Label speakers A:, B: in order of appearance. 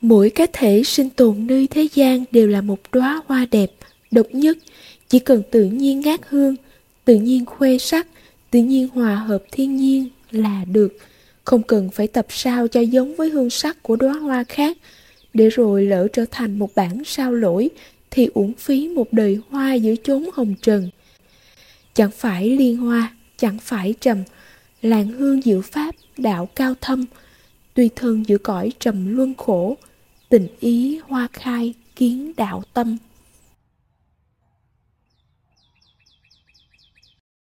A: Mỗi cá thể sinh tồn nơi thế gian đều là một đóa hoa đẹp, độc nhất, chỉ cần tự nhiên ngát hương, tự nhiên khuê sắc, tự nhiên hòa hợp thiên nhiên là được. Không cần phải tập sao cho giống với hương sắc của đóa hoa khác, để rồi lỡ trở thành một bản sao lỗi thì uổng phí một đời hoa giữa chốn hồng trần. Chẳng phải liên hoa, chẳng phải trầm, làng hương diệu pháp, đạo cao thâm, tuy thân giữa cõi trầm luân khổ, tình ý hoa khai kiến đạo tâm.